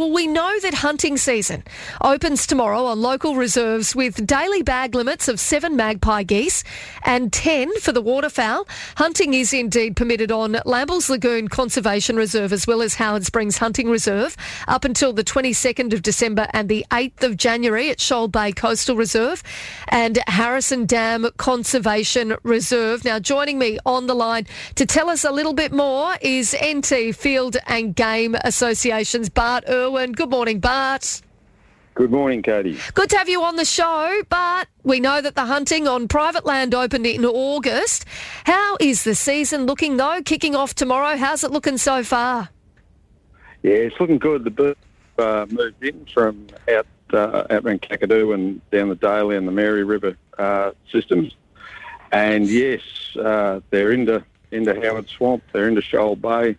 Well, we know that hunting season opens tomorrow on local reserves with daily bag limits of seven magpie geese and 10 for the waterfowl. Hunting is indeed permitted on Lambells Lagoon Conservation Reserve as well as Howard Springs Hunting Reserve up until the 22nd of December and the 8th of January at Shoal Bay Coastal Reserve and Harrison Dam Conservation Reserve. Now, joining me on the line to tell us a little bit more is NT Field and Game Association's Bart Irwin. Good morning, Bart. Good morning, Katie. Good to have you on the show, but we know that the hunting on private land opened in August. How is the season looking though? Kicking off tomorrow. How's it looking so far? Yeah, it's looking good. The birds uh, moved in from out uh, out around Kakadu and down the Daly and the Mary River uh, systems, and yes, uh, they're into into Howard Swamp. They're into Shoal Bay.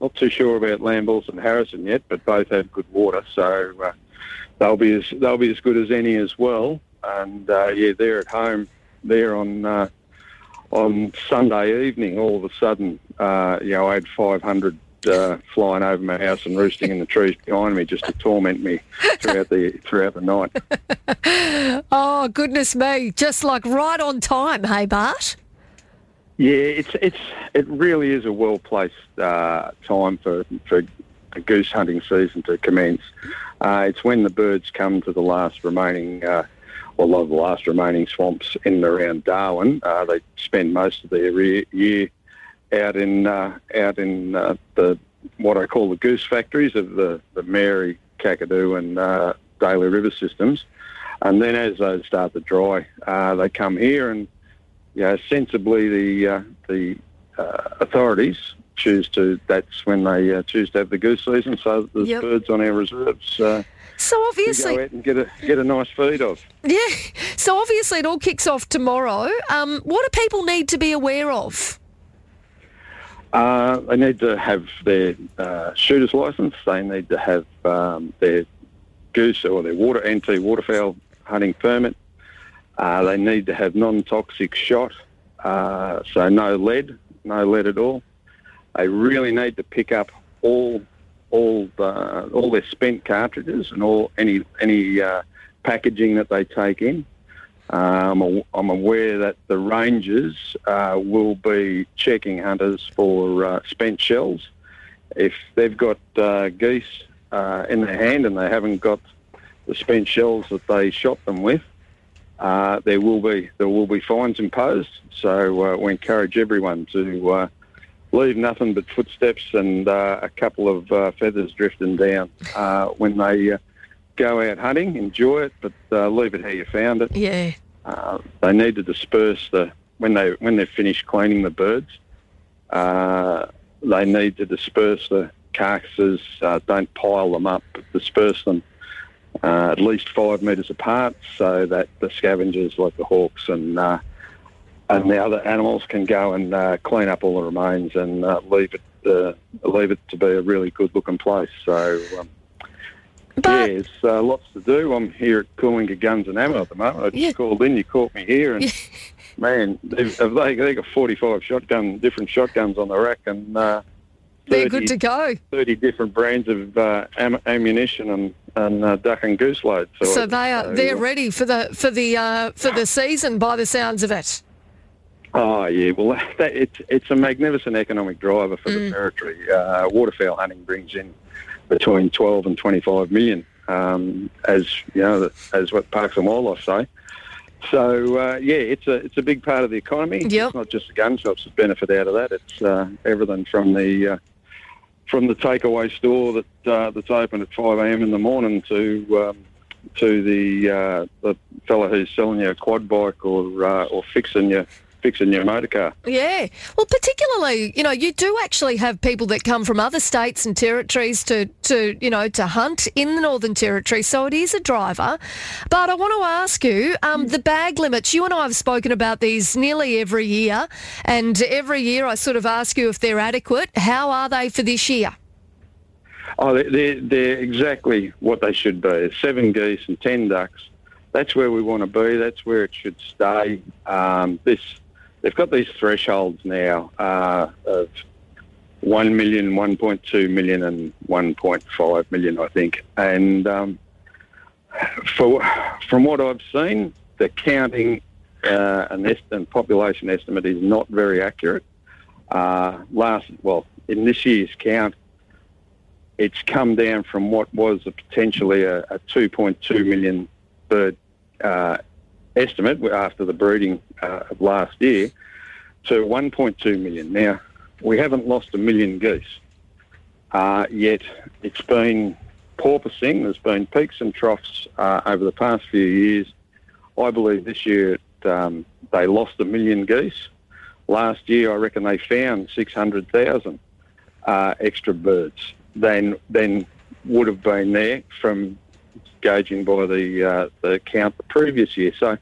Not too sure about Lambells and Harrison yet, but both have good water, so uh, they'll be as they'll be as good as any as well. And uh, yeah, they're at home there on uh, on Sunday evening. All of a sudden, uh, you know, I had 500 uh, flying over my house and roosting in the trees behind me just to torment me throughout the throughout the night. oh goodness me! Just like right on time, hey Bart. Yeah, it's it's it really is a well placed uh, time for for goose hunting season to commence. Uh, it's when the birds come to the last remaining, uh, well, of the last remaining swamps in and around Darwin. Uh, they spend most of their year out in uh, out in uh, the what I call the goose factories of the the Mary, Kakadu, and uh, Daly River systems. And then as those start to dry, they come here and you know, sensibly the uh, the uh, authorities choose to. That's when they uh, choose to have the goose season. So there's Yep. birds on our reserves. Uh, So obviously, go out and get a get a nice feed of. yeah. So obviously, it all kicks off tomorrow. Um, what do people need to be aware of? Uh, they need to have their uh, shooter's license. They need to have um, their goose or their water anti waterfowl hunting permit. Uh, they need to have non-toxic shot, uh, so no lead, no lead at all. They really need to pick up all all the, all their spent cartridges and all any any uh, packaging that they take in. Um, I'm- aware that the rangers uh, will be checking hunters for uh, spent shells. If they've got uh, geese uh, in their hand and they haven't got the spent shells that they shot them with, uh, there will be there will be fines imposed. So uh, we encourage everyone to uh, leave nothing but footsteps and uh, a couple of uh, feathers drifting down uh, when they uh, go out hunting. Enjoy it, but uh, leave it how you found it. Yeah. Uh, they need to disperse the when they when they're finished cleaning the birds. Uh, they need to disperse the carcasses. Uh, don't pile them up. But disperse them uh, at least five metres apart, so that the scavengers like the hawks and uh, and the other animals can go and uh, clean up all the remains and uh, leave it uh, leave it to be a really good looking place. So. Um, But yeah, it's uh, lots to do. I'm here at Coolinga Guns and Ammo at the moment. I just Yeah. called in, you caught me here, and man, they've, have they they got 45 shotgun, different shotguns on the rack, and uh, they're good to go. 30 different brands of uh, am- ammunition and and uh, duck and goose loads. So I- they are so, they're ready for the for the uh, for the season by the sounds of it. Oh yeah, well that, it's it's a magnificent economic driver for Mm. the territory. Uh, waterfowl hunting brings in between 12 and 25 million, um, as you know, as what Parks and Wildlife say. So uh, yeah, it's a it's a big part of the economy. Yep. It's not just the gun shops that benefit out of that. It's uh, everything from the uh, from the takeaway store that uh, that's open at 5 a.m. in the morning to um, to the uh, the fella who's selling you a quad bike or uh, or fixing your fixing your motor car. Yeah. Well, particularly, you know, you do actually have people that come from other states and territories to, to you know, to hunt in the Northern Territory. So it is a driver. But I want to ask you, um, the bag limits, you and I have spoken about these nearly every year. And every year I sort of ask you if they're adequate. How are they for this year? Oh, they're, they're, exactly what they should be. Seven geese and ten ducks. That's where we want to be. That's where it should stay. Um, this, they've got these thresholds now uh, of 1 million, 1.2 million, and 1.5 million, I think. And um, for, from what I've seen, the counting uh, and, est- and population estimate is not very accurate. Uh, last, well, in this year's count, it's come down from what was a potentially a, a 2.2 million bird uh, estimate after the breeding uh, of last year to 1.2 million. Now, we haven't lost a million geese, uh, yet it's been porpoising. There's been peaks and troughs uh, over the past few years. I believe this year it, um, they lost a million geese. Last year, I reckon they found 600,000 uh, extra birds than than would have been there from gauging by the uh, the count the previous year. So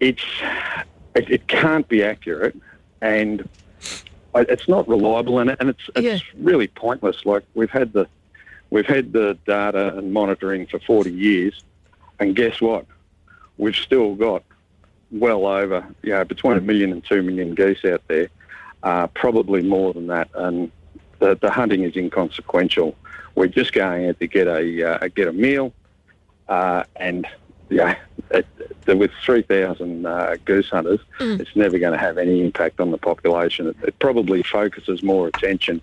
it's it, it can't be accurate, and it's not reliable, and, and it's it's Yeah. really pointless. Like we've had the we've had the data and monitoring for 40 years, and guess what? We've still got well over, you know, between a million and two million geese out there, uh, probably more than that, and the, the hunting is inconsequential. We're just going out to get a uh, get a meal, uh, and yeah, it, it, with 3,000 uh, goose hunters, it's never going to have any impact on the population. It, it probably focuses more attention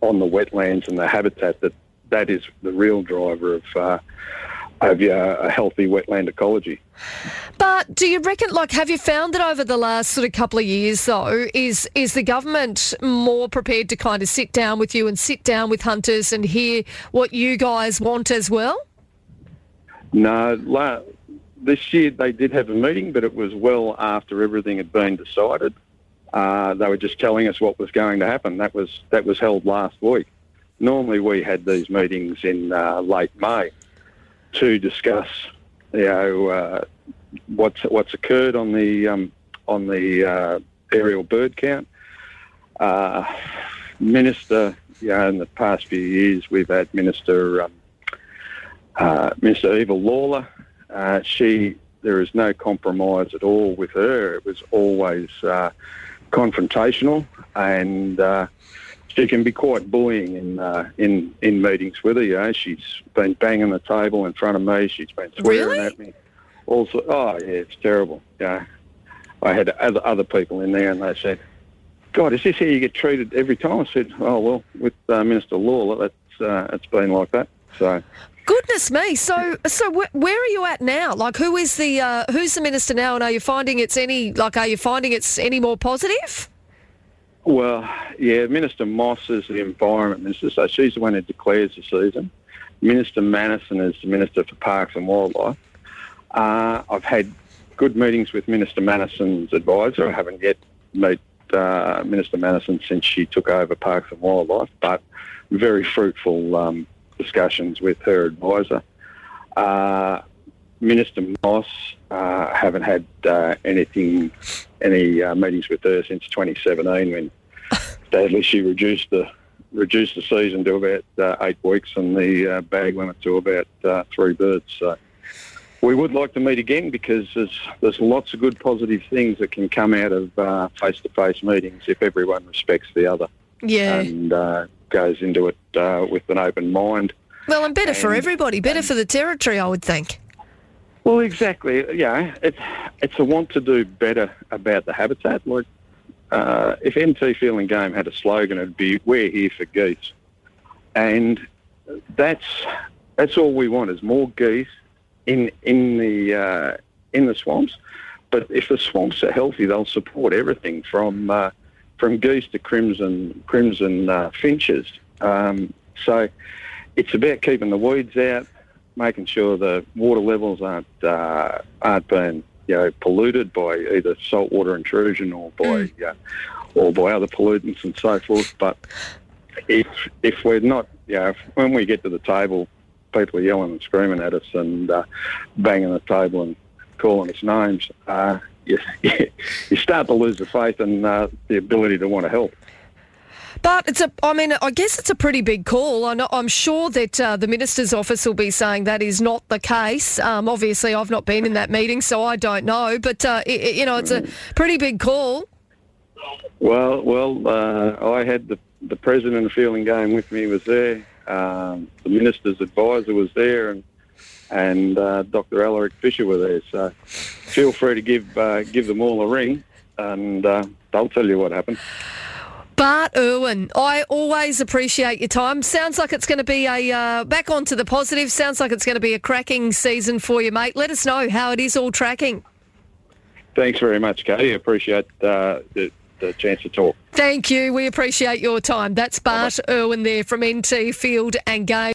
on the wetlands and the habitat that that is the real driver of uh, of uh, a healthy wetland ecology. But do you reckon, like, have you found that over the last sort of couple of years, though, is is the government more prepared to kind of sit down with you and sit down with hunters and hear what you guys want as well? No, la- this year they did have a meeting, but it was well after everything had been decided. Uh, they were just telling us what was going to happen. That was that was held last week. Normally we had these meetings in uh, late May to discuss, you know, uh, what's what's occurred on the um, on the uh, aerial bird count. Uh, Minister, you know, in the past few years we've had Minister um, uh, Minister Eva Lawler. Uh, she, there is no compromise at all with her. It was always uh, confrontational, and uh, she can be quite bullying in uh, in in meetings with her. You know, she's been banging the table in front of me. She's been swearing Really? at me. Also, oh yeah, it's terrible. Yeah, I had other other people in there, and they said, "God, is this how you get treated every time?" I said, "Oh well, with uh, Minister Lawler, that's uh, it's been like that." So. Goodness me! So, so wh- where are you at now? Like, who is the uh, who's the minister now? And are you finding it's any like? Are you finding it's any more positive? Well, yeah, Minister Moss is the Environment Minister, so she's the one who declares the season. Minister Manison is the Minister for Parks and Wildlife. Uh, I've had good meetings with Minister Manison's advisor. I haven't yet met uh, Minister Manison since she took over Parks and Wildlife, but very fruitful um, discussions with her advisor. Uh, Minister Moss, uh, haven't had uh, anything, any uh, meetings with her since 2017 when sadly she reduced the reduced the season to about uh, eight weeks and the uh, bag limit to about uh, three birds. So we would like to meet again because there's there's lots of good positive things that can come out of uh, face-to-face meetings if everyone respects the other Yeah. and uh, goes into it uh, with an open mind. well, and better for everybody, better for the territory, I would think. Well, exactly. Yeah, it's it's a want to do better about the habitat. Like, uh, if NT Field and Game had a slogan, it'd be "We're here for geese," and that's that's all we want is more geese in in the uh, in the swamps. But if the swamps are healthy, they'll support everything from uh, from geese to crimson crimson uh, finches. Um, so it's about keeping the weeds out, making sure the water levels aren't uh, aren't being you know polluted by either saltwater intrusion or by uh, or by other pollutants and so forth. But if if we're not, you know, if, when we get to the table, people are yelling and screaming at us and uh, banging the table and calling us names, uh, you, you start to lose the faith and uh, the ability to want to help. But it's a, I mean, I guess it's a pretty big call. I know, I'm sure that uh, the minister's office will be saying that is not the case. Um, obviously, I've not been in that meeting, so I don't know. But uh, i i- you know, it's a pretty big call. Well, well, uh, I had the the president of Field and Game with me was there. Um, the minister's advisor was there, and and uh, Dr. Alaric Fisher were there. So feel free to give uh, give them all a ring, and uh, they'll tell you what happened. Bart Irwin, I always appreciate your time. Sounds like it's going to be a uh, back onto the positive. Sounds like it's going to be a cracking season for you, mate. Let us know how it is all tracking. Thanks very much, Katie. Appreciate uh, the, the chance to talk. Thank you. We appreciate your time. That's Bart Irwin there from NT Field and Game.